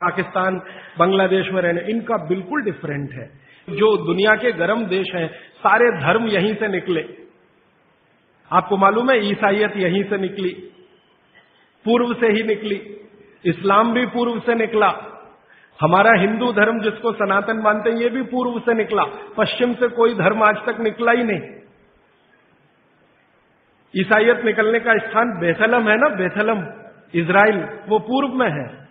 पाकिस्तान, बांग्लादेश में रहने, इनका बिल्कुल डिफरेंट है। जो दुनिया के गर्म देश हैं, सारे धर्म यहीं से निकले। आपको मालूम है ईसाइत यहीं से निकली, पूर्व से ही निकली, इस्लाम भी पूर्व से निकला। हमारा हिंदू धर्म जिसको सनातन मानते हैं, ये भी पूर्व से निकला। पश्चिम से कोई धर्म आज तक निकला ही नहीं। ईसाइयत निकलने का स्थान बेथलम है ना? बेथलम इसराइल वो पूर्व में है।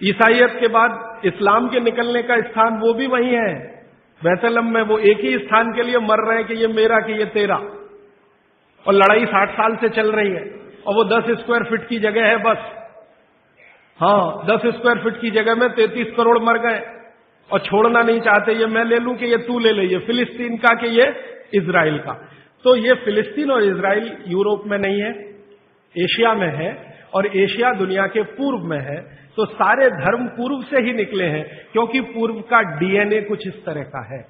ईसाइयत के बाद इस्लाम के निकलने का स्थान वो भी वही है। बेथलम में वो एक ही स्थान के लिए मर रहे हैं कि ये मेरा, कि ये तेरा। और लड़ाई साठ साल से चल रही है। और वो दस स्क्वायर फीट की जगह है बस। हाँ दस स्क्वायर फीट की जगह में तैतीस करोड़ मर गए। और छोड़ना नहीं चाहते, ये मैं ले लूँ कि ये तू ले ले, ये फिलिस्तीन का कि ये इसराइल का। तो ये फिलिस्तीन और इसराइल यूरोप में नहीं है, एशिया में है। और एशिया दुनिया के पूर्व में है तो सारे धर्म पूर्व से ही निकले हैं, क्योंकि पूर्व का डीएनए कुछ इस तरह का है।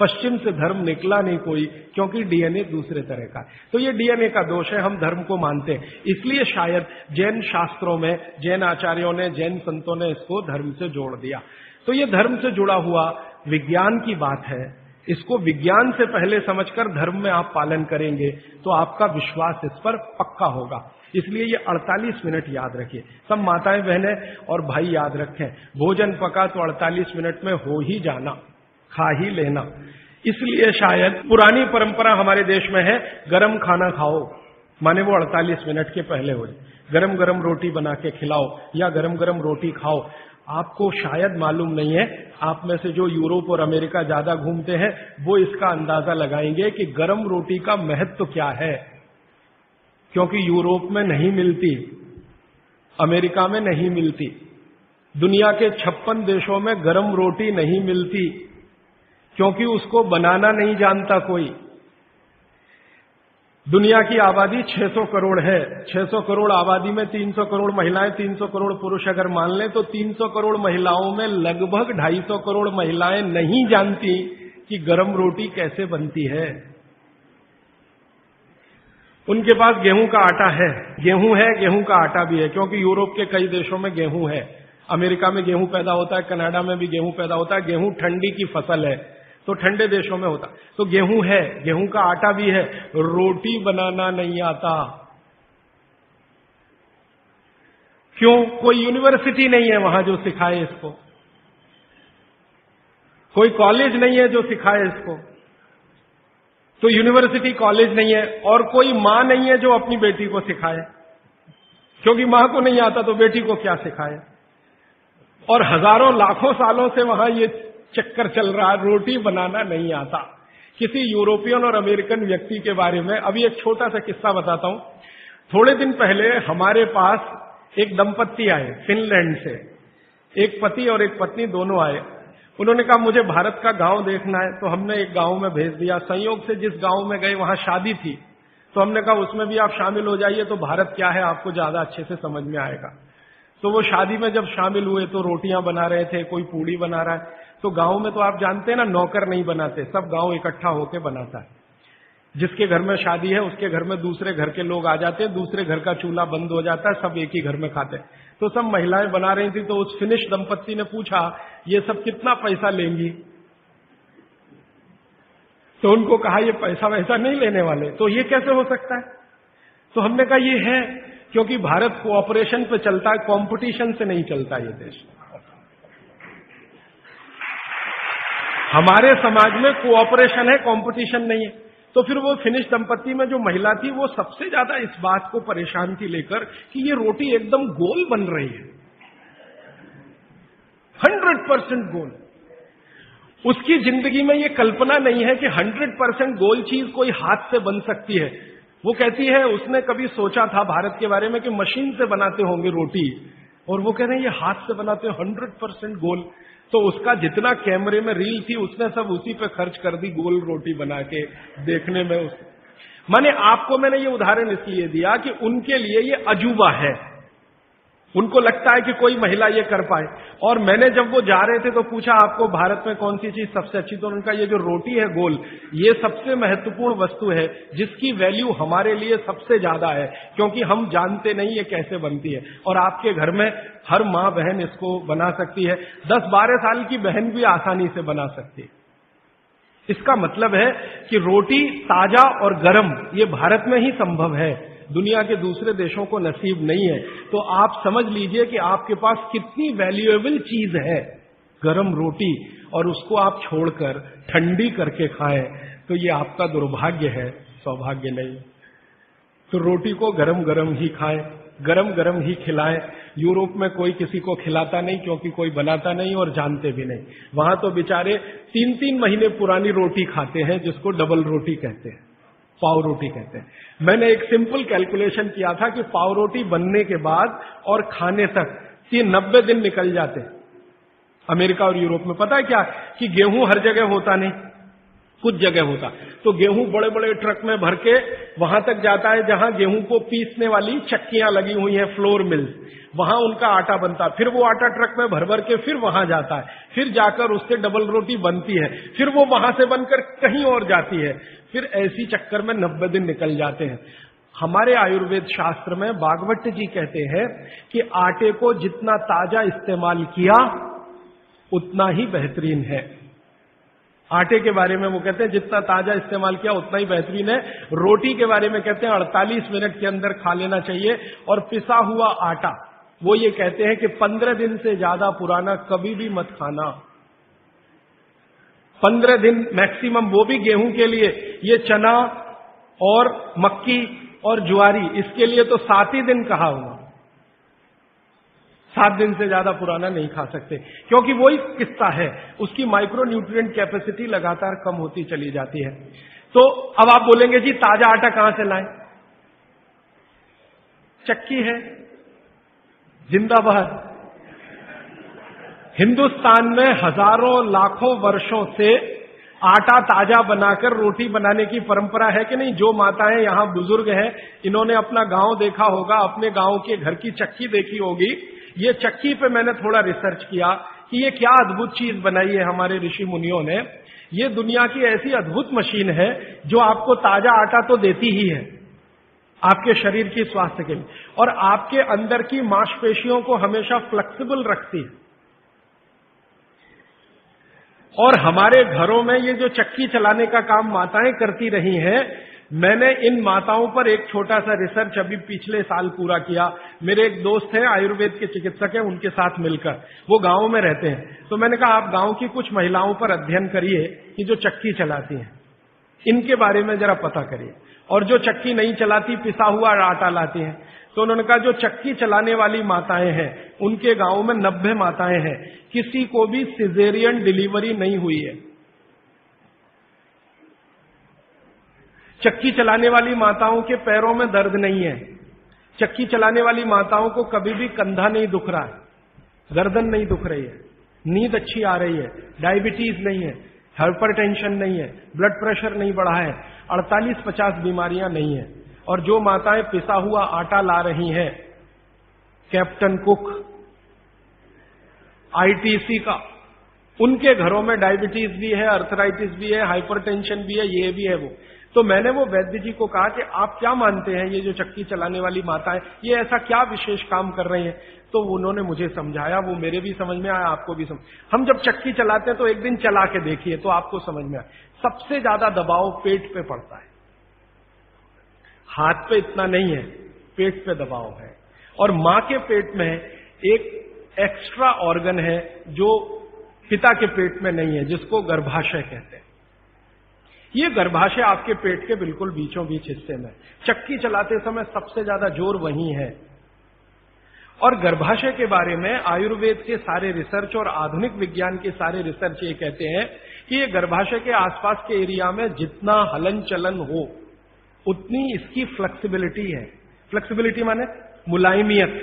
पश्चिम से धर्म निकला नहीं कोई, क्योंकि डीएनए दूसरे तरह का। तो ये डीएनए का दोष है, हम धर्म को मानते हैं। इसलिए शायद जैन शास्त्रों में, जैन आचार्यों ने, जैन संतों ने इसको धर्म से जोड़ दिया। तो ये धर्म से जुड़ा हुआ विज्ञान की बात है इसको विज्ञान से पहले समझकर धर्म में आप पालन करेंगे तो आपका विश्वास इस पर पक्का होगा। इसलिए ये 48 मिनट याद रखिए। सब माताएँ बहनें और भाई याद रखें। भोजन पका तो 48 मिनट में हो ही जाना, खा ही लेना। इसलिए शायद पुरानी परंपरा हमारे देश में है, गरम खाना खाओ। माने वो 48 मिनट के पहले हो जाए। गरम गरम रोटी बना के खिलाओ या गरम गरम रोटी खाओ। आपको शायद मालूम नहीं है, आप में से जो यूरोप और अमेरिका ज़्यादा घूमते हैं, वो इसका अंदाज़ा लगाएँगे कि गरम रोटी का महत्व क्या है। क्योंकि यूरोप में नहीं मिलती, अमेरिका में नहीं मिलती, दुनिया के छप्पन देशों में गरम रोटी नहीं मिलती, क्योंकि उसको बनाना नहीं जानता कोई। दुनिया की आबादी 600 करोड़ है। 600 करोड़ आबादी में 300 करोड़ महिलाएँ 300 करोड़ पुरुष अगर मान लें तो 300 करोड़ महिलाओं में लगभग 250 करोड़ महिलाएँ नहीं जानती कि गर्म रोटी कैसे बनती है। उनके पास गेहूँ का आटा है। गेहूँ है, गेहूँ का आटा भी है, क्योंकि यूरोप के कई देशों में गेहूँ है। अमेरिका में गेहूँ पैदा होता है, कनाडा में भी गेहूँ पैदा होता है। गेहूँ ठंडी की फ़सल है। तो ठंडे देशों में होता। तो गेहूँ है, गेहूँ का आटा भी है, रोटी बनाना नहीं आता। क्यों? कोई यूनिवर्सिटी नहीं है वहाँ जो सिखाए इसको। कोई कॉलेज नहीं है जो सिखाए इसको। तो यूनिवर्सिटी कॉलेज नहीं है और कोई माँ नहीं है जो अपनी बेटी को सिखाए। क्योंकि माँ को नहीं आता तो बेटी को क्या सिखाए? और हज़ारों, लाखों सालों से वहाँ ये चक्कर चल रहा, रोटी बनाना नहीं आता। किसी यूरोपियन और अमेरिकन व्यक्ति के बारे में अभी एक छोटा सा किस्सा बताता हूँ। थोड़े दिन पहले हमारे पास एक दंपत्ति आए, फिनलैंड से। एक पति और एक पत्नी दोनों आए। उन्होंने कहा, मुझे भारत का गाँव देखना है। तो हमने एक गाँव में भेज दिया। संयोग से जिस गाँव में गए, वहाँ शादी थी। तो हमने कहा, उसमें भी आप शामिल हो जाइए तो भारत क्या है, आपको ज़्यादा अच्छे से समझ में आएगा। तो वो शादी में जब शामिल हुए तो रोटियाँ बना रहे थे, कोई पूड़ी बना रहा है। तो गाँव में तो आप जानते हैं ना, नौकर नहीं बनाते, सब गाँव इकट्ठा होकर बनाता है। जिसके घर में शादी है, उसके घर में दूसरे घर के लोग आ जाते हैं, दूसरे घर का चूल्हा बंद हो जाता है, सब एक ही घर में खाते हैं। तो सब महिलाएँ बना रही थी तो उस फिनिश दंपत्ति ने पूछा, ये सब कितना पैसा लेंगी? तो उनको कहा, ये पैसा वैसा नहीं लेने वाले। तो ये कैसे हो सकता है? तो हमने कहा, ये है, क्योंकि भारत कोऑपरेशन पे चलता है, कंपटीशन से नहीं चलता ये देश। हमारे समाज में कोऑपरेशन है कंपटीशन नहीं है। तो फिर वो फिनिश दंपत्ति में जो महिला थी, वो सबसे ज़्यादा इस बात को परेशान थी लेकर कि ये रोटी एकदम गोल बन रही है। Hundred percent goal. उसकी ज़िंदगी में ये कल्पना नहीं है कि हंड्रेड परसेंट गोल चीज़ कोई हाथ से बन सकती है। वो कहती है, उसने कभी सोचा था भारत के बारे में कि मशीन से बनाते होंगे रोटी, और वो कह रहे हैं, ये हाथ से बनाते हैं हंड्रेड परसेंट गोल। तो उसका जितना कैमरे में रील थी, उसने सब उसी पे खर्च कर दी, गोल रोटी बना के देखने में उस माने आपको, मैंने ये उदाहरण इसलिए दिया कि उनके लिए ये अजूबा है। उनको लगता है कि कोई महिला ये कर पाए। और मैंने जब वो जा रहे थे तो पूछा, आपको भारत में कौन सी चीज़ सबसे अच्छी? तो उनका ये जो रोटी है, गोल, ये सबसे महत्वपूर्ण वस्तु है, जिसकी वैल्यू हमारे लिए सबसे ज़्यादा है, क्योंकि हम जानते नहीं ये कैसे बनती है। और आपके घर में हर माँ बहन इसको बना सकती है। दस बारह साल की बहन भी आसानी से बना सकती है। इसका मतलब है कि रोटी ताज़ा और गर्म, ये भारत में ही संभव है। दुनिया के दूसरे देशों को नसीब नहीं है। तो आप समझ लीजिए कि आपके पास कितनी वैल्यूएबल चीज़ है। गरम रोटी और उसको आप छोड़कर ठंडी करके खाएँ तो ये आपका दुर्भाग्य है, सौभाग्य नहीं। तो रोटी को गरम गरम ही खाएँ गरम गरम ही खिलाएँ। यूरोप में कोई किसी को खिलाता नहीं, क्योंकि कोई बनाता नहीं और जानते भी नहीं। वहाँ तो बेचारे तीन तीन महीने पुरानी रोटी खाते हैं, जिसको डबल रोटी कहते हैं। पाव रोटी कहते हैं। मैंने एक सिंपल कैलकुलेशन किया था कि पाव रोटी बनने के बाद और खाने तक ये नब्बे दिन निकल जाते। अमेरिका और यूरोप में पता है क्या? कि गेहूँ हर जगह होता नहीं। कुछ जगह होता। तो गेहूँ बड़े बड़े ट्रक में भर के वहाँ तक जाता है, जहाँ गेहूँ को पीसने वाली चक्कियाँ लगी हुई हैं, फ्लोर मिल्स। वहाँ उनका आटा बनता। है फिर वो आटा ट्रक में भर भर के फिर वहाँ जाता है। फिर जाकर उससे डबल रोटी बनती है। फिर वो वहाँ से बनकर कहीं और जाती है। फिर ऐसी चक्कर में नब्बे दिन निकल जाते हैं। हमारे आयुर्वेद शास्त्र में बागवट जी कहते हैं कि आटे को जितना ताज़ा इस्तेमाल किया, उतना ही बेहतरीन है। आटे के बारे में वो कहते हैं, जितना ताज़ा इस्तेमाल किया उतना ही बेहतरीन है। रोटी के बारे में कहते हैं 48 मिनट के अंदर खा लेना चाहिए। और पिसा हुआ आटा, वो ये कहते हैं कि 15 दिन से ज़्यादा पुराना कभी भी मत खाना। पंद्रह दिन मैक्सिमम वो भी गेहूँ के लिए, ये चना और मक्की और ज्वारी, इसके लिए तो सात ही दिन कहा हुआ। सात दिन से ज़्यादा पुराना नहीं खा सकते। क्योंकि वही किस्सा है, उसकी माइक्रो न्यूट्रिएंट कैपेसिटी लगातार कम होती चली जाती है। तो अब आप बोलेंगे, जी, ताज़ा आटा कहाँ से लाएँ? चक्की है, जिंदाबाद। हिंदुस्तान में हज़ारों लाखों वर्षों से आटा ताज़ा बनाकर रोटी बनाने की परंपरा है कि नहीं? जो माताएँ यहाँ बुज़ुर्ग हैं, इन्होंने अपना गाँव देखा होगा, अपने गाँव के घर की चक्की देखी होगी। ये चक्की पे मैंने थोड़ा रिसर्च किया कि ये क्या अद्भुत चीज़ बनाई है हमारे ऋषि मुनियों ने। ये दुनिया की ऐसी अद्भुत मशीन है जो आपको ताज़ा आटा तो देती ही है, आपके शरीर की स्वास्थ्य के लिए। और आपके अंदर की मांसपेशियों को हमेशा फ्लेक्सिबल रखती है। और हमारे घरों में ये जो चक्की चलाने का काम माताएँ करती रही हैं मैंने इन माताओं पर एक छोटा सा रिसर्च अभी पिछले साल पूरा किया। मेरे एक दोस्त हैं, आयुर्वेद के चिकित्सक हैं, उनके साथ मिलकर। वो गाँव में रहते हैं। तो मैंने कहा, आप गाँव की कुछ महिलाओं पर अध्ययन करिए कि जो चक्की चलाती हैं। इनके बारे में जरा पता करिए। और जो चक्की नहीं चलाती, पिसा हुआ आटा लाती हैं। तो उन्होंने कहा, जो चक्की चलाने वाली माताएँ हैं, उनके गाँव में नब्बे माताएँ हैं। किसी को भी सिजेरियन डिलीवरी नहीं हुई है। चक्की चलाने वाली माताओं के पैरों में दर्द नहीं है। चक्की चलाने वाली माताओं को कभी भी कंधा नहीं दुख रहा है, गर्दन नहीं दुख रही है, नींद अच्छी आ रही है डायबिटीज़ नहीं है हाइपर टेंशन नहीं है ब्लड प्रेशर नहीं बढ़ा है 48-50 बीमारियाँ नहीं है। और जो माताएँ पिसा हुआ आटा ला रही हैं कैप्टन कुक आईटीसी का, उनके घरों में डायबिटीज़ भी है अर्थराइटिस भी है हाइपरटेंशन भी है, ये भी है वो। तो मैंने वो वैद्य जी को कहा कि आप क्या मानते हैं, ये जो चक्की चलाने वाली माता है ये ऐसा क्या विशेष काम कर रही है? तो उन्होंने मुझे समझाया, वो मेरे भी समझ में आया, आपको भी समझ। हम जब चक्की चलाते हैं तो एक दिन चला के देखिए तो आपको समझ में आए। सबसे ज़्यादा दबाव पेट पे पड़ता है। हाथ पे इतना नहीं है, पेट पे दबाव है। और माँ के पेट में एक एक्स्ट्रा ऑर्गन है, जो पिता के पेट में नहीं है, जिसको गर्भाशय कहते हैं। ये गर्भाशय आपके पेट के बिल्कुल बीचों बीच हिस्से में। चक्की चलाते समय सबसे ज़्यादा ज़ोर वही है। और गर्भाशय के बारे में आयुर्वेद के सारे रिसर्च और आधुनिक विज्ञान के सारे रिसर्च ये कहते हैं कि ये गर्भाशय के आसपास के एरिया में जितना हलन चलन हो, उतनी इसकी फ्लेक्सिबिलिटी है। फ्लेक्सिबिलिटी माने मुलायमियत।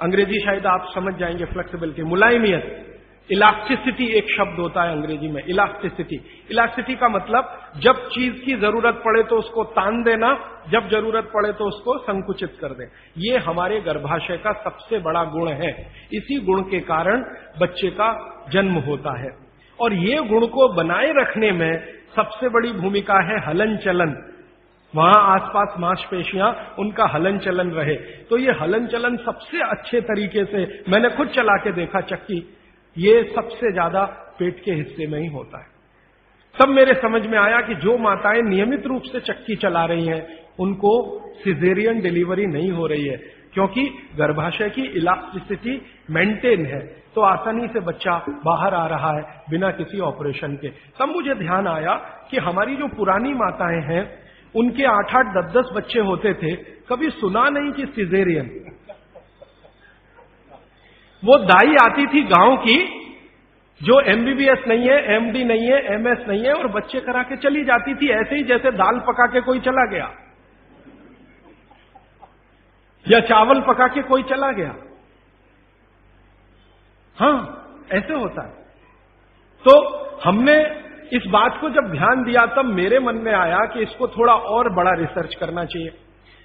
अंग्रेज़ी शायद आप समझ जाएँगे फ्लेक्सिबिलिटी, मुलायमियत। इलास्टिसिटी एक शब्द होता है अंग्रेज़ी में, इलास्टिसिटी। इलास्टिसिटी का मतलब जब चीज़ की ज़रूरत पड़े तो उसको तान देना, जब ज़रूरत पड़े तो उसको संकुचित कर दे। ये हमारे गर्भाशय का सबसे बड़ा गुण है। इसी गुण के कारण बच्चे का जन्म होता है। और ये गुण को बनाए रखने में सबसे बड़ी भूमिका है हलन चलन। वहाँ आसपास मांसपेशियाँ, उनका हलन चलन रहे। तो ये हलन चलन सबसे अच्छे तरीके से, मैंने खुद चला के देखा, चक्की। ये सबसे ज़्यादा पेट के हिस्से में ही होता है। तब मेरे समझ में आया कि जो माताएँ नियमित रूप से चक्की चला रही हैं, उनको सिजेरियन डिलीवरी नहीं हो रही है, क्योंकि गर्भाशय की इलास्टिसिटी मेंटेन है। तो आसानी से बच्चा बाहर आ रहा है बिना किसी ऑपरेशन के। तब मुझे ध्यान आया कि हमारी जो पुरानी माताएँ हैं, उनके आठ आठ, दस दस बच्चे होते थे, कभी सुना नहीं कि सिजेरियन वो दाई आती थी गाँव की, जो एमबीबीएस नहीं है एमडी नहीं है एमएस नहीं है, और बच्चे करा के चली जाती थी ऐसे ही जैसे दाल पका के कोई चला गया। या चावल पका के कोई चला गया। हाँ, ऐसे होता है। तो हमने इस बात को जब ध्यान दिया, तब मेरे मन में आया कि इसको थोड़ा और बड़ा रिसर्च करना चाहिए।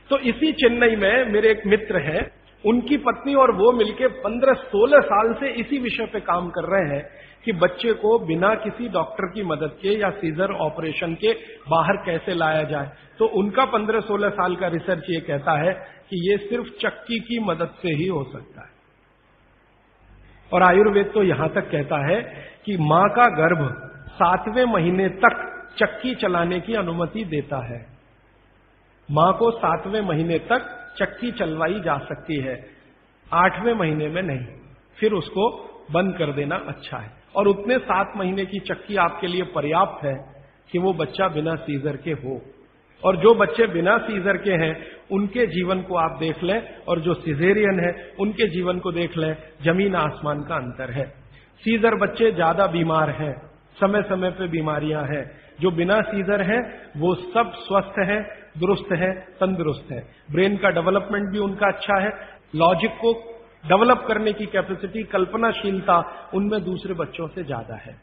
तो इसी चेन्नई में मेरे एक मित्र हैं उनकी पत्नी और वो मिलके 15-16 साल से इसी विषय पे काम कर रहे हैं कि बच्चे को बिना किसी डॉक्टर की मदद के या सीजर ऑपरेशन के बाहर कैसे लाया जाए। तो उनका 15-16 साल का रिसर्च ये कहता है कि ये सिर्फ़ चक्की की मदद से ही हो सकता है। और आयुर्वेद तो यहाँ तक कहता है कि माँ का गर्भ सातवें महीने तक चक्की चलाने की अनुमति देता है। माँ को सातवें महीने तक चक्की चलवाई जा सकती है। आठवें महीने में नहीं, फिर उसको बंद कर देना अच्छा है। और उतने सात महीने की चक्की आपके लिए पर्याप्त है कि वो बच्चा बिना सीजर के हो। और जो बच्चे बिना सीजर के हैं, उनके जीवन को आप देख लें, और जो सिजेरियन है, उनके जीवन को देख लें, ज़मीन आसमान का अंतर है। सीजर बच्चे ज़्यादा बीमार हैं समय समय पे बीमारियाँ हैं। जो बिना सीजर है, वो सब स्वस्थ है दुरुस्त है, तंदुरुस्त है। ब्रेन का डेवलपमेंट भी उनका अच्छा है। लॉजिक को डेवलप करने की कैपेसिटी कल्पनाशीलता उनमें दूसरे बच्चों से ज़्यादा है।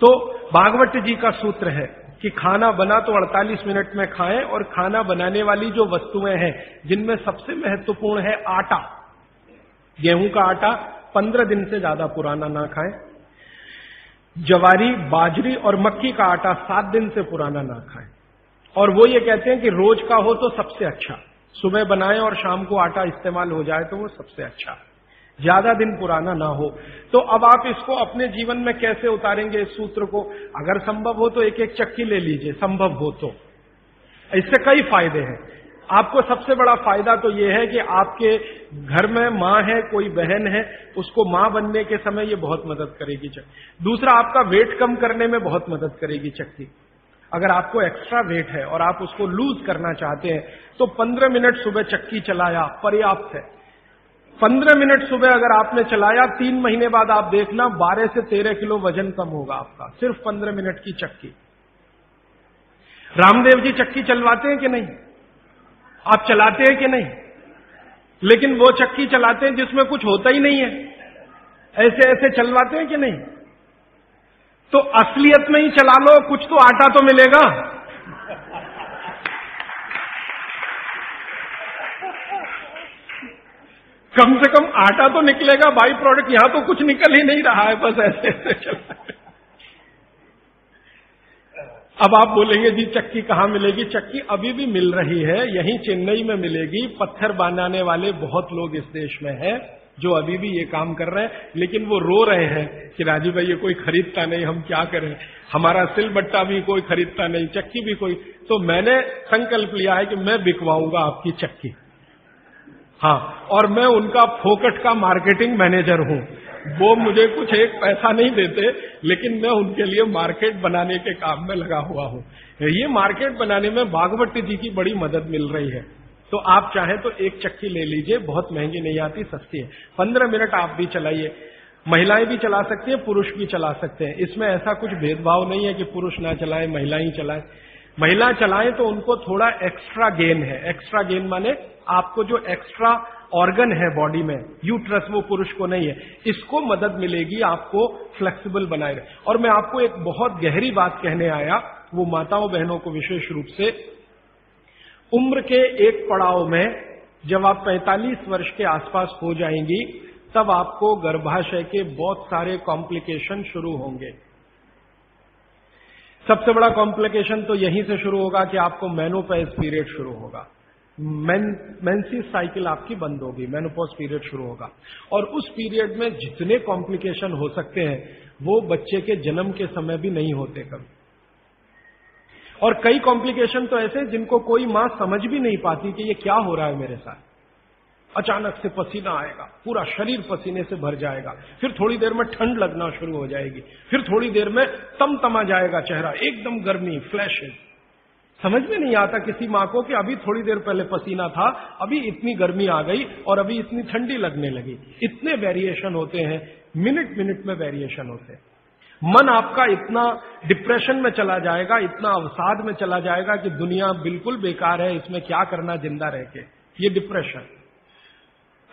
तो भागवत जी का सूत्र है कि खाना बना तो 48 मिनट में खाएँ और खाना बनाने वाली जो वस्तुएँ हैं, जिनमें सबसे महत्वपूर्ण है आटा। गेहूँ का आटा 15 दिन से ज़्यादा पुराना ना खाएँ। जवारी, बाजरी और मक्की का आटा सात दिन से पुराना ना खाएँ। और वो ये कहते हैं कि रोज का हो तो सबसे अच्छा। सुबह बनाए और शाम को आटा इस्तेमाल हो जाए तो वो सबसे अच्छा। ज़्यादा दिन पुराना ना हो। तो अब आप इसको अपने जीवन में कैसे उतारेंगे इस सूत्र को? अगर संभव हो तो एक एक चक्की ले लीजिए, संभव हो तो। इससे कई फ़ायदे हैं। आपको सबसे बड़ा फ़ायदा तो यह है कि आपके घर में माँ है, कोई बहन है, उसको माँ बनने के समय ये बहुत मदद करेगी चक्की। दूसरा, आपका वेट कम करने में बहुत मदद करेगी चक्की। अगर आपको एक्स्ट्रा वेट है और आप उसको लूज करना चाहते हैं तो 15 मिनट सुबह चक्की चलाया, पर्याप्त है। 15 मिनट सुबह अगर आपने चलाया, तीन महीने बाद आप देखना 12 से 13 किलो वज़न कम होगा आपका, सिर्फ़ 15 मिनट की चक्की। रामदेव जी चक्की चलवाते हैं कि नहीं? आप चलाते हैं कि नहीं? लेकिन वो चक्की चलाते हैं जिसमें कुछ होता ही नहीं है। ऐसे ऐसे चलवाते हैं कि नहीं? तो असलियत में ही चला लो, कुछ तो आटा तो मिलेगा। कम से कम आटा तो निकलेगा, बाई प्रोडक्ट, यहाँ तो कुछ निकल ही नहीं रहा है, बस ऐसे ऐसे चला। अब आप बोलेंगे, जी, चक्की कहाँ मिलेगी? चक्की अभी भी मिल रही है, यहीं चेन्नई में मिलेगी। पत्थर बनाने वाले बहुत लोग इस देश में हैं। जो अभी भी ये काम कर रहे हैं, लेकिन वो रो रहे हैं कि राजीव भाई, ये कोई खरीदता नहीं, हम क्या करें? हमारा सिल बट्टा भी कोई खरीदता नहीं, चक्की भी कोई। तो मैंने संकल्प लिया है कि मैं बिकवाऊँगा आपकी चक्की। हाँ और मैं उनका फोकट का मार्केटिंग मैनेजर हूँ। वो मुझे कुछ एक पैसा नहीं देते, लेकिन मैं उनके लिए मार्केट बनाने के काम में लगा हुआ हूँ। ये मार्केट बनाने में बागवती जी की बड़ी मदद मिल रही है। तो आप चाहें तो एक चक्की ले लीजिए, बहुत महँगी नहीं आती, सस्ती है। पंद्रह मिनट आप भी चलाइए। महिलाएँ भी चला सकती हैं, पुरुष भी चला सकते हैं। इसमें ऐसा कुछ भेदभाव नहीं है कि पुरुष ना चलाए, महिला ही चलाए। महिला चलाएँ तो उनको थोड़ा एक्स्ट्रा गेन है। एक्स्ट्रा गेन माने आपको जो एक्स्ट्रा ऑर्गन है बॉडी में यूट्रस वो पुरुष को नहीं है। इसको मदद मिलेगी आपको फ्लेक्सिबल बनाए और मैं आपको एक बहुत गहरी बात कहने आया, वो माताओं बहनों को विशेष रूप से उम्र के एक पड़ाव में जब आप 45 वर्ष के आसपास हो जाएँगी, तब आपको गर्भाशय के बहुत सारे कॉम्प्लिकेशन शुरू होंगे। सबसे बड़ा कॉम्प्लिकेशन तो यहीं से शुरू होगा कि आपको मैनोपैज पीरियड शुरू होगा। मेंसिस साइकिल आपकी बंद होगी मेनोपॉज पीरियड शुरू होगा। और उस पीरियड में जितने कॉम्प्लिकेशन हो सकते हैं, वो बच्चे के जन्म के समय भी नहीं होते कभी। और कई कॉम्प्लिकेशन तो ऐसे जिनको कोई माँ समझ भी नहीं पाती कि ये क्या हो रहा है मेरे साथ। अचानक से पसीना आएगा, पूरा शरीर पसीने से भर जाएगा। फिर थोड़ी देर में ठंड लगना शुरू हो जाएगी। फिर थोड़ी देर में तम तमा जाएगा चेहरा, एकदम गर्मी फ्लैशेज समझ में नहीं आता किसी माँ को कि अभी थोड़ी देर पहले पसीना था, अभी इतनी गर्मी आ गई और अभी इतनी ठंडी लगने लगी। इतने वेरिएशन होते हैं मिनट मिनट में वेरिएशन होते हैं। मन आपका इतना डिप्रेशन में चला जाएगा, इतना अवसाद में चला जाएगा कि दुनिया बिल्कुल बेकार है, इसमें क्या करना ज़िंदा रह के? ये डिप्रेशन।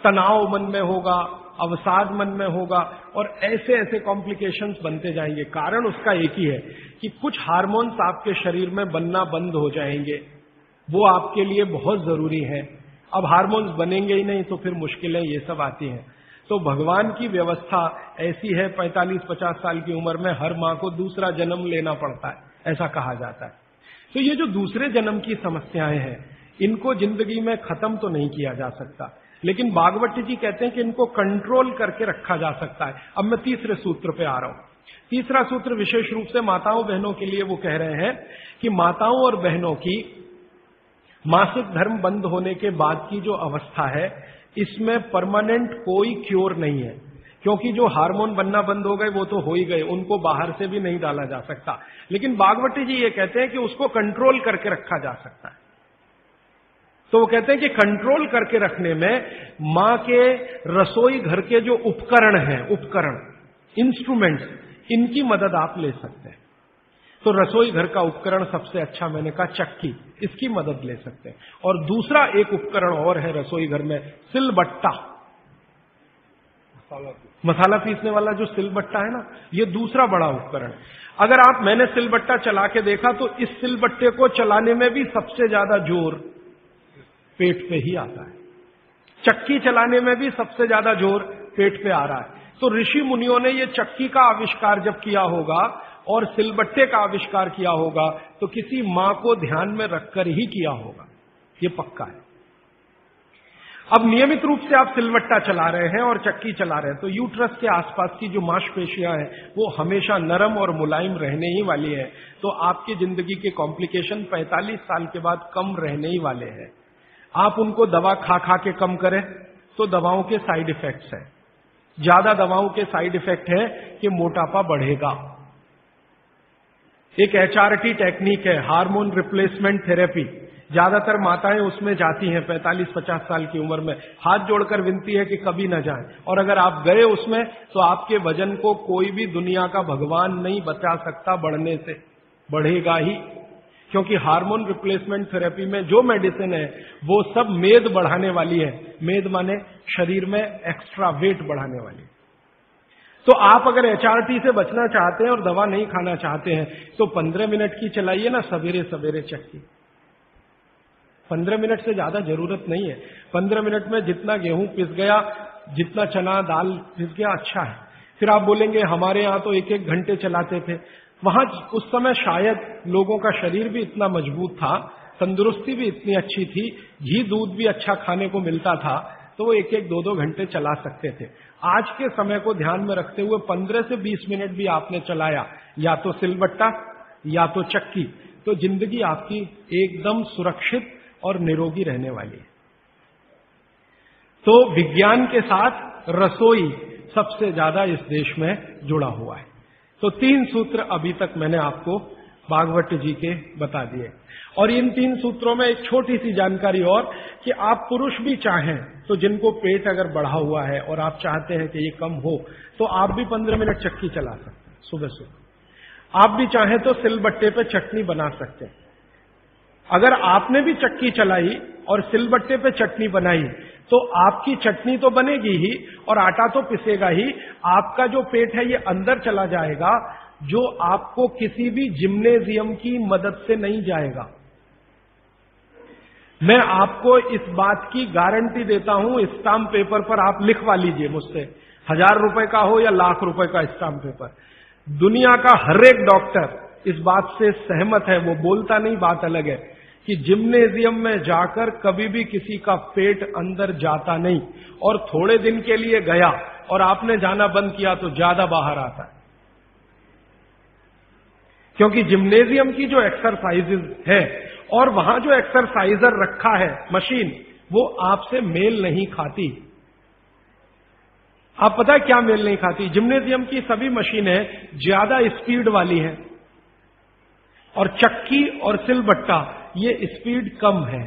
तनाव मन में होगा, अवसाद मन में होगा और ऐसे ऐसे कॉम्प्लिकेशंस बनते जाएँगे। कारण उसका एक ही है कि कुछ हार्मोन्स आपके शरीर में बनना बंद हो जाएँगे। वो आपके लिए बहुत ज़रूरी है। अब हार्मोन्स बनेंगे ही नहीं तो फिर मुश्किलें ये सब आती हैं। तो भगवान की व्यवस्था ऐसी है 45-50 साल की उम्र में हर माँ को दूसरा जन्म लेना पड़ता है, ऐसा कहा जाता है। तो ये जो दूसरे जन्म की समस्याएँ हैं, इनको ज़िंदगी में खत्म तो नहीं किया जा सकता, लेकिन बागवती जी कहते हैं कि इनको कंट्रोल करके रखा जा सकता है। अब मैं तीसरे सूत्र पे आ रहा हूँ। तीसरा सूत्र विशेष रूप से माताओं बहनों के लिए वो कह रहे हैं कि माताओं और बहनों की मासिक धर्म बंद होने के बाद की जो अवस्था है इसमें परमानेंट कोई क्योर नहीं है। क्योंकि जो हार्मोन बनना बंद हो गए, वो तो हो ही गए, उनको बाहर से भी नहीं डाला जा सकता। लेकिन बागवती जी ये कहते हैं कि उसको कंट्रोल करके रखा जा सकता है। तो वो कहते हैं कि कंट्रोल करके रखने में माँ के रसोई घर के जो उपकरण हैं, उपकरण इंस्ट्रूमेंट्स इनकी मदद आप ले सकते हैं। तो रसोई घर का उपकरण सबसे अच्छा मैंने कहा चक्की इसकी मदद ले सकते हैं। और दूसरा एक उपकरण और है रसोई घर में सिलबट्टा। मसाला पीसने वाला जो सिलबट्टा है ना ये दूसरा बड़ा उपकरण। अगर आप मैंने सिलबट्टा चला के देखा तो इस सिलबट्टे को चलाने में भी सबसे ज़्यादा ज़ोर पेट पे ही आता है। चक्की चलाने में भी सबसे ज़्यादा ज़ोर पेट पे आ रहा है। तो ऋषि मुनियों ने ये चक्की का आविष्कार जब किया होगा और सिलबट्टे का आविष्कार किया होगा तो किसी माँ को ध्यान में रखकर ही किया होगा। ये पक्का है। अब नियमित रूप से आप सिलवट्टा चला रहे हैं और चक्की चला रहे हैं तो यूट्रस के आसपास की जो मांसपेशियाँ हैं, वो हमेशा नरम और मुलायम रहने ही वाली है। तो आपकी ज़िंदगी के कॉम्प्लिकेशन 45 साल के बाद कम रहने ही वाले हैं। आप उनको दवा खा खा के कम करें तो दवाओं के साइड इफेक्ट्स हैं। ज़्यादा दवाओं के साइड इफ़ेक्ट है कि मोटापा बढ़ेगा। एक एचआरटी टेक्निक है, हार्मोन रिप्लेसमेंट थेरेपी। ज़्यादातर माताएँ उसमें जाती हैं 45-50 साल की उम्र में। हाथ जोड़कर विनती है कि कभी न जाएँ। और अगर आप गए उसमें तो आपके वज़न को कोई भी दुनिया का भगवान नहीं बचा सकता बढ़ने से। बढ़ेगा ही। क्योंकि हार्मोन रिप्लेसमेंट थेरेपी में जो मेडिसिन है, वो सब मेद बढ़ाने वाली है। मेद माने शरीर में एक्स्ट्रा वेट बढ़ाने वाली। तो आप अगर एचआरटी से बचना चाहते हैं और दवा नहीं खाना चाहते हैं तो पंद्रह मिनट की चलाइए ना सवेरे सवेरे चक्की पंद्रह मिनट से ज़्यादा ज़रूरत नहीं है। पंद्रह मिनट में जितना गेहूँ पिस गया, जितना चना, दाल पिस गया अच्छा है। फिर आप बोलेंगे, हमारे यहाँ तो एक एक घंटे चलाते थे। वहाँ उस समय शायद लोगों का शरीर भी इतना मज़बूत था, तंदुरुस्ती भी इतनी अच्छी थी, घी दूध भी अच्छा खाने को मिलता था तो वो एक एक दो दो घंटे चला सकते थे। आज के समय को ध्यान में रखते हुए पंद्रह से बीस मिनट भी आपने चलाया, या तो सिलबट्टा, या तो चक्की तो ज़िंदगी आपकी एकदम सुरक्षित और निरोगी रहने वाली है। तो विज्ञान के साथ रसोई सबसे ज़्यादा इस देश में जुड़ा हुआ है। तो तीन सूत्र अभी तक मैंने आपको भागवत जी के बता दिए। और इन तीन सूत्रों में एक छोटी सी जानकारी और कि आप पुरुष भी चाहें तो जिनको पेट अगर बढ़ा हुआ है और आप चाहते हैं कि ये कम हो तो आप भी पंद्रह मिनट चक्की चला सकते हैं, सुबह सुबह। आप भी चाहें तो सिलबट्टे पे चटनी बना सकते हैं। अगर आपने भी चक्की चलाई और सिलबट्टे पे चटनी बनाई तो आपकी चटनी तो बनेगी ही और आटा तो पिसेगा ही। आपका जो पेट है, ये अंदर चला जाएगा जो आपको किसी भी जिम्नेजियम की मदद से नहीं जाएगा। मैं आपको इस बात की गारंटी देता हूँ, स्टाम्प पेपर पर आप लिखवा लीजिए मुझसे। हज़ार रुपए का हो या लाख रुपए का स्टाम्प पेपर। दुनिया का हर एक डॉक्टर इस बात से सहमत है, वो बोलता नहीं, बात अलग है कि जिम्नेजियम में जाकर कभी भी किसी का पेट अंदर जाता नहीं। और थोड़े दिन के लिए गया और आपने जाना बंद किया तो ज़्यादा बाहर आता है। क्योंकि जिम्नेजियम की जो एक्सरसाइजेज है और वहाँ जो एक्सरसाइजर रखा है मशीन वो आपसे मेल नहीं खाती। आप पता है क्या मेल नहीं खाती? जिम्नेजियम की सभी मशीनें ज़्यादा स्पीड वाली हैं। और चक्की और सिलबट्टा, ये स्पीड कम है।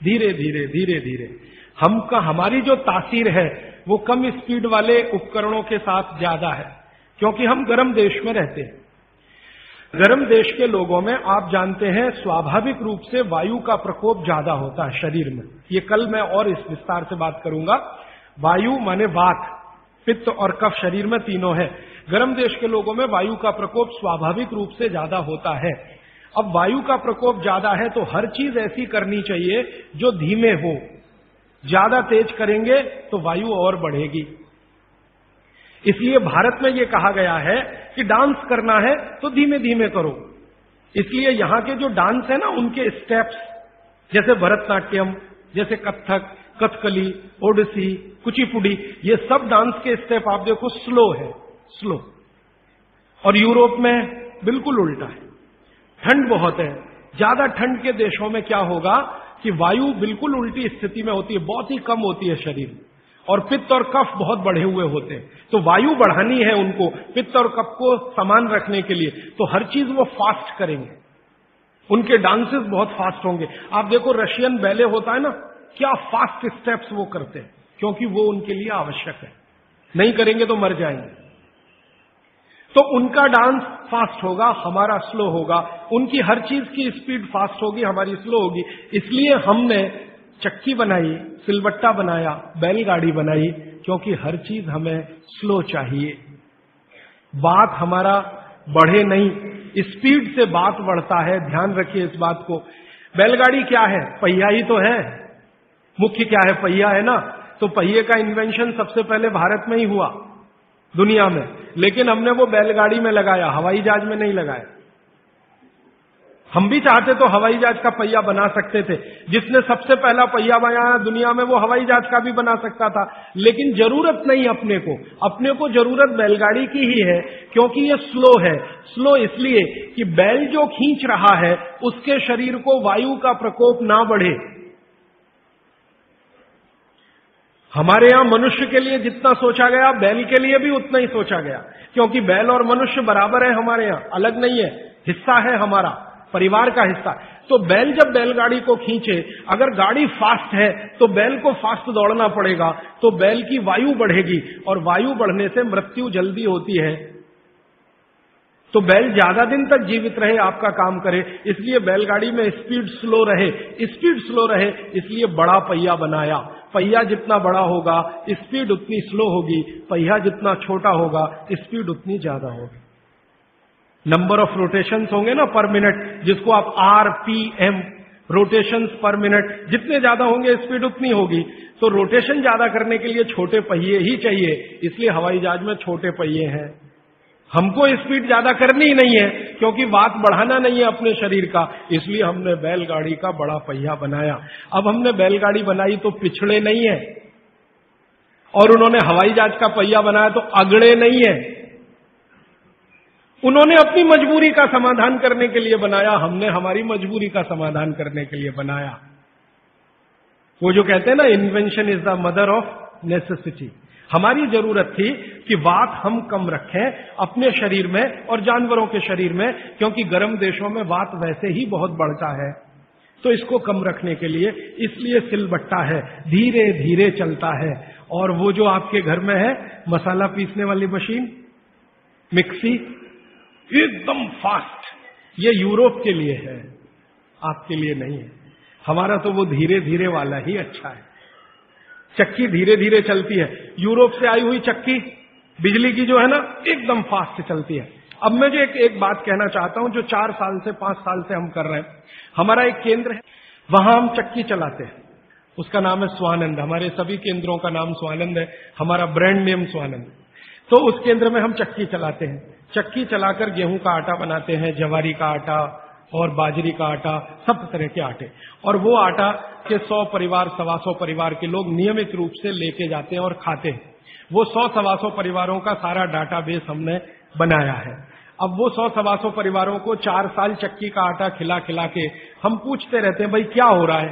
धीरे धीरे धीरे धीरे। हम का, हमारी जो तासीर है, वो कम स्पीड वाले उपकरणों के साथ ज़्यादा है। क्योंकि हम गर्म देश में रहते हैं। गर्म देश के लोगों में आप जानते हैं, स्वाभाविक रूप से वायु का प्रकोप ज़्यादा होता है शरीर में। ये कल मैं और इस विस्तार से बात करूँगा। वायु माने वात, पित्त और कफ शरीर में तीनों है। गर्म देश के लोगों में वायु का प्रकोप स्वाभाविक रूप से ज़्यादा होता है। अब वायु का प्रकोप ज़्यादा है तो हर चीज़ ऐसी करनी चाहिए जो धीमे हो। ज़्यादा तेज करेंगे तो वायु और बढ़ेगी। इसलिए भारत में यह कहा गया है कि डांस करना है तो धीमे धीमे करो। इसलिए यहाँ के जो डांस है ना, उनके स्टेप्स जैसे भरतनाट्यम, जैसे कथक कथकली, ओडिसी, कुचिपुड़ी, ये सब डांस के स्टेप आप देखो स्लो है स्लो और यूरोप में बिल्कुल उल्टा है। ठंड बहुत है। ज़्यादा ठंड के देशों में क्या होगा कि वायु बिल्कुल उल्टी स्थिति में होती है, बहुत ही कम होती है शरीर। में और पित्त और कफ बहुत बढ़े हुए होते हैं। तो वायु बढ़ानी है उनको, पित्त और कफ को समान रखने के लिए। तो हर चीज़ वो फास्ट करेंगे। उनके डांसेस बहुत फास्ट होंगे। आप देखो रशियन बैले होता है ना, क्या फास्ट स्टेप्स वो करते हैं, क्योंकि वो उनके लिए आवश्यक है। नहीं करेंगे तो मर जाएँगे। तो उनका डांस फास्ट होगा, हमारा स्लो होगा। उनकी हर चीज़ की स्पीड फास्ट होगी, हमारी स्लो होगी। इसलिए हमने चक्की बनाई, सिलबट्टा बनाया, बैलगाड़ी बनाई, क्योंकि हर चीज़ हमें स्लो चाहिए। बात हमारा बढ़े नहीं स्पीड से बात बढ़ता है, ध्यान रखिए इस बात को। बैलगाड़ी क्या है? पहिया ही तो है। मुख्य क्या है? पहिया है ना? तो पहिए का इन्वेंशन सबसे पहले भारत में ही हुआ, दुनिया में। लेकिन हमने वो बैलगाड़ी में लगाया, हवाई जहाज़ में नहीं लगाया। हम भी चाहते तो हवाई जहाज़ का पहिया बना सकते थे। जिसने सबसे पहला पहिया बनाया दुनिया में, वो हवाई जहाज़ का भी बना सकता था। लेकिन ज़रूरत नहीं अपने को। अपने को ज़रूरत बैलगाड़ी की ही है, क्योंकि ये स्लो है। स्लो इसलिए कि बैल जो खींच रहा है, उसके शरीर को वायु का प्रकोप ना बढ़े। हमारे यहाँ मनुष्य के लिए जितना सोचा गया, बैल के लिए भी उतना ही सोचा गया। क्योंकि बैल और मनुष्य बराबर है हमारे यहाँ, अलग नहीं है, हिस्सा है हमारा। परिवार का हिस्सा। तो बैल जब बैलगाड़ी को खींचे, अगर गाड़ी फास्ट है तो बैल को फास्ट दौड़ना पड़ेगा तो बैल की वायु बढ़ेगी और वायु बढ़ने से मृत्यु जल्दी होती है। तो बैल ज़्यादा दिन तक जीवित रहे, आपका काम करे, इसलिए बैलगाड़ी में स्पीड स्लो रहे। स्पीड स्लो रहे, इसलिए बड़ा पहिया बनाया। पहिया जितना बड़ा होगा स्पीड उतनी स्लो होगी, पहिया जितना छोटा होगा स्पीड उतनी ज़्यादा होगी। नंबर ऑफ़ रोटेशन होंगे ना पर मिनट जिसको आप R P M rotation per minute जितने ज़्यादा होंगे स्पीड उतनी होगी। तो रोटेशन ज़्यादा करने के लिए छोटे पहिए ही चाहिए, इसलिए हवाई जहाज़ में छोटे पहिए हैं। हमको स्पीड ज़्यादा करनी ही नहीं है, क्योंकि बात बढ़ाना नहीं है अपने शरीर का, इसलिए हमने बैलगाड़ी का बड़ा पहिया बनाया। अब हमने बैलगाड़ी बनाई तो पिछड़े नहीं है, और उन्होंने हवाई जहाज़ का पहिया बनाया तो अगड़े नहीं है। उन्होंने अपनी मजबूरी का समाधान करने के लिए बनाया, हमने हमारी मजबूरी का समाधान करने के लिए बनाया। वो जो कहते हैं ना invention is the mother of necessity हमारी ज़रूरत थी कि वात हम कम रखें अपने शरीर में और जानवरों के शरीर में, क्योंकि गर्म देशों में वात वैसे ही बहुत बढ़ता है। तो इसको कम रखने के लिए इसलिए सिलबट्टा है धीरे धीरे चलता है। और वो जो आपके घर में है, मसाला पीसने वाली मशीन, मिक्सी एकदम फास्ट। ये यूरोप के लिए है आपके लिए नहीं है। हमारा तो वो धीरे धीरे वाला ही अच्छा है। चक्की धीरे धीरे चलती है। यूरोप से आई हुई चक्की बिजली की जो है ना एकदम फास्ट चलती है। अब मैं जो एक, एक बात कहना चाहता हूँ जो चार साल से पाँच साल से हम कर रहे हैं। हमारा एक केंद्र है वहाँ हम चक्की चलाते हैं। उसका नाम है स्वानंद। हमारे सभी केंद्रों का नाम स्वानंद है। हमारा ब्रांड नेम स्वानंद। तो उस केंद्र में हम चक्की चलाते हैं। चक्की चलाकर गेहूँ का आटा बनाते हैं, जवारी का आटा और बाजरी का आटा, सब तरह के आटे। और वो आटा के सौ परिवार, सवा सौ परिवार के लोग नियमित रूप से लेके जाते हैं और खाते हैं। वो सौ, सवा सौ परिवारों का सारा डाटाबेस हमने बनाया है। अब वो सौ, सवा सौ परिवारों को चार साल चक्की का आटा खिला खिला के हम पूछते रहते हैं, भाई, क्या हो रहा है?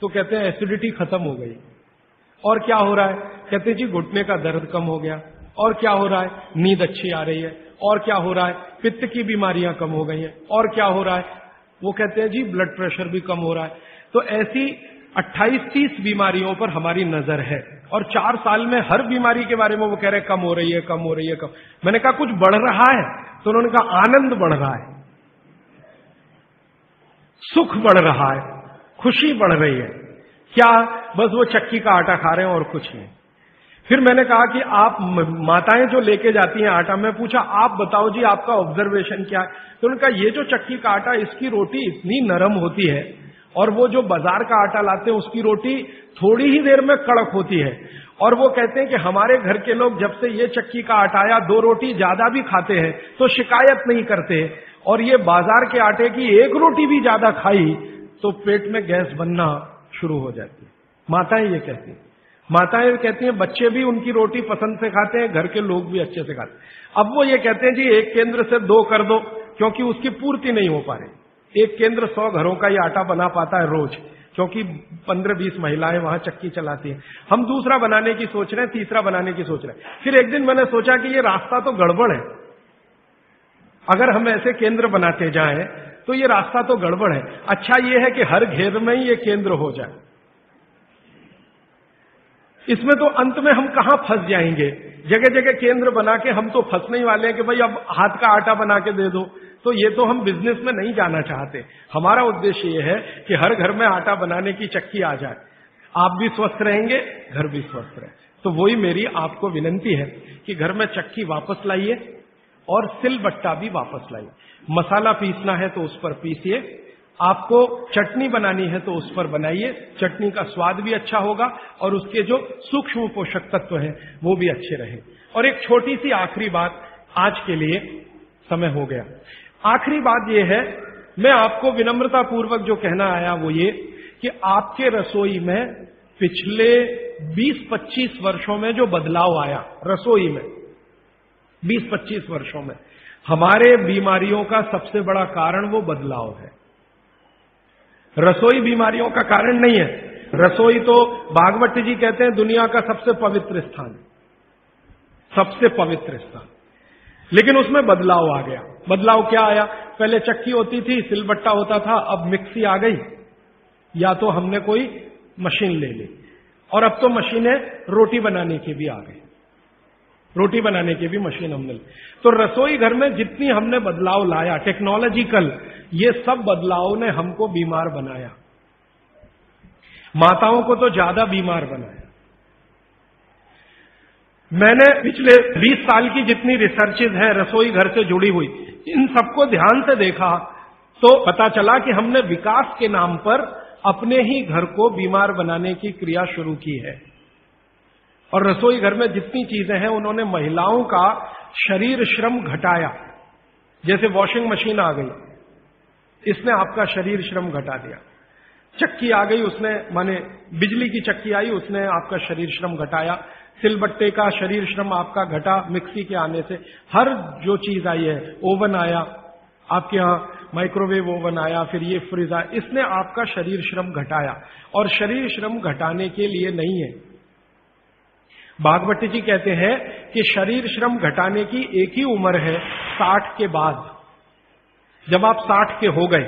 तो कहते हैं, एसिडिटी खत्म हो गई। और क्या हो रहा है? कहते जी, घुटने का दर्द कम हो गया। और क्या हो रहा है? नींद अच्छी आ रही है। और क्या हो रहा है? पित्त की बीमारियाँ कम हो गई हैं। और क्या हो रहा है? वो कहते हैं, जी ब्लड प्रेशर भी कम हो रहा है। तो ऐसी 28-30 बीमारियों पर हमारी नज़र है। और चार साल में हर बीमारी के बारे में वो कह रहे हैं, कम हो रही है, कम हो रही है, कम। मैंने कहा, कुछ बढ़ रहा है? तो उन्होंने कहा, आनंद बढ़ रहा है। सुख बढ़ रहा है। खुशी बढ़ रही है। क्या बस वो चक्की का आटा खा रहे हैं और कुछ नहीं। फिर मैंने कहा कि आप माताएँ जो लेके जाती हैं आटा, मैं पूछा, आप बताओ जी, आपका ऑब्जर्वेशन क्या है? तो उनका ये जो चक्की का आटा, इसकी रोटी इतनी नरम होती है और वो जो बाज़ार का आटा लाते हैं, उसकी रोटी थोड़ी ही देर में कड़क होती है और वो कहते हैं कि हमारे घर के लोग जब से ये चक्की का आटा आया, दो रोटी ज़्यादा भी खाते हैं तो शिकायत नहीं करते और ये बाज़ार के आटे की एक रोटी भी ज़्यादा खाई तो पेट में गैस बनना शुरू हो जाती है। माताएँ ये कहती हैं। माताएँ कहती हैं, बच्चे भी उनकी रोटी पसंद से खाते हैं, घर के लोग भी अच्छे से खाते हैं। अब वो ये कहते हैं, जी, एक केंद्र से दो कर दो, क्योंकि उसकी पूर्ति नहीं हो पा रही। एक केंद्र सौ घरों का ही आटा बना पाता है रोज, क्योंकि पंद्रह बीस महिलाएँ वहाँ चक्की चलाती हैं। हम दूसरा बनाने की सोच रहे हैं, तीसरा बनाने की सोच रहे हैं। फिर एक दिन मैंने सोचा कि ये रास्ता तो गड़बड़ है। अगर हम ऐसे केंद्र बनाते जाएँ तो ये रास्ता तो गड़बड़ है। अच्छा ये है कि हर घेर में ही ये केंद्र हो जाए। इसमें तो अंत में हम कहाँ फंस जाएँगे? जगह जगह केंद्र बना के हम तो फंसने ही वाले हैं कि भाई अब हाथ का आटा बना के दे दो। तो ये तो हम बिज़नेस में नहीं जाना चाहते। हमारा उद्देश्य ये है कि हर घर में आटा बनाने की चक्की आ जाए। आप भी स्वस्थ रहेंगे, घर भी स्वस्थ रहे। तो वही मेरी आपको विनंती है कि घर में चक्की वापस लाइए और सिल बट्टा भी वापस लाइए। मसाला पीसना है तो उस पर पीसिए। आपको चटनी बनानी है तो उस पर बनाइए। चटनी का स्वाद भी अच्छा होगा और उसके जो सूक्ष्म पोषक तत्व हैं, वो भी अच्छे रहे। और एक छोटी सी आखिरी बात आज के लिए समय हो गया। आखिरी बात यह है, मैं आपको विनम्रता पूर्वक जो कहना आया वो ये कि आपके रसोई में पिछले 20-25 वर्षों में जो बदलाव आया, रसोई में 20-25 वर्षों में, हमारे बीमारियों का सबसे बड़ा कारण वो बदलाव है। रसोई बीमारियों का कारण नहीं है। रसोई तो भागवत जी कहते हैं दुनिया का सबसे पवित्र स्थान। सबसे पवित्र स्थान। लेकिन उसमें बदलाव आ गया। बदलाव क्या आया? पहले चक्की होती थी, सिलबट्टा होता था, अब मिक्सी आ गई। या तो हमने कोई मशीन ले ली। और अब तो मशीनें रोटी बनाने की भी आ गई। रोटी बनाने की भी मशीन हमने तो रसोई घर में जितनी हमने बदलाव लाया टेक्नोलॉजिकल ये सब बदलाव ने हमको बीमार बनाया। माताओं को तो ज़्यादा बीमार बनाया। मैंने पिछले 20 साल की जितनी रिसर्चेज है, रसोई घर से जुड़ी हुई, इन सबको ध्यान से देखा तो पता चला कि हमने विकास के नाम पर अपने ही घर को बीमार बनाने की क्रिया शुरू की है। और रसोई घर में जितनी चीज़ें हैं, उन्होंने महिलाओं का शरीर श्रम घटाया। जैसे वॉशिंग मशीन आ गई, इसने आपका शरीर श्रम घटा दिया। चक्की आ गई, उसने, माने बिजली की चक्की आई, उसने आपका शरीर श्रम घटाया। सिलबट्टे का शरीर श्रम आपका घटा मिक्सी के आने से। हर जो चीज़ आई है, ओवन आया, आपके यहाँ माइक्रोवेव ओवन आया, फिर ये फ्रिज आया, इसने आपका शरीर श्रम घटाया। और शरीर श्रम घटाने के लिए नहीं है। बागवती जी कहते हैं कि शरीर श्रम घटाने की एक ही उम्र है साठ के बाद। जब आप साठ के हो गए,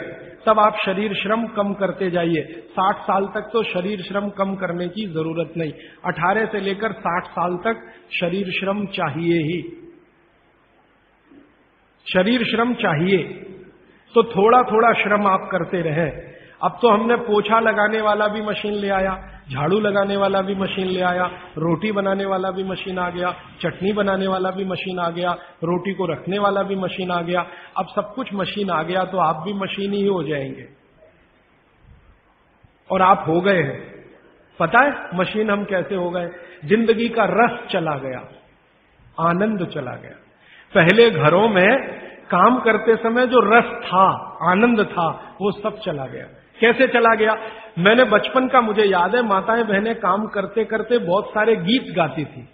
तब आप शरीर श्रम कम करते जाइए। साठ साल तक तो शरीर श्रम कम करने की ज़रूरत नहीं। अठारह से लेकर साठ साल तक शरीर श्रम चाहिए ही। शरीर श्रम चाहिए तो थोड़ा थोड़ा श्रम आप करते रहे। अब तो हमने पोछा लगाने वाला भी मशीन ले आया, झाड़ू लगाने वाला भी मशीन ले आया, रोटी बनाने वाला भी मशीन आ गया, चटनी बनाने वाला भी मशीन आ गया, रोटी को रखने वाला भी मशीन आ गया। अब सब कुछ मशीन आ गया तो आप भी मशीन ही हो जाएँगे। और आप हो गए हैं। पता है मशीन हम कैसे हो गए? ज़िंदगी का रस चला गया, आनंद चला गया। पहले घरों में काम करते समय जो रस था, आनंद था, वो सब चला गया। कैसे चला गया? मैंने बचपन का मुझे याद है, माताएँ बहनें काम करते करते बहुत सारे गीत गाती थी।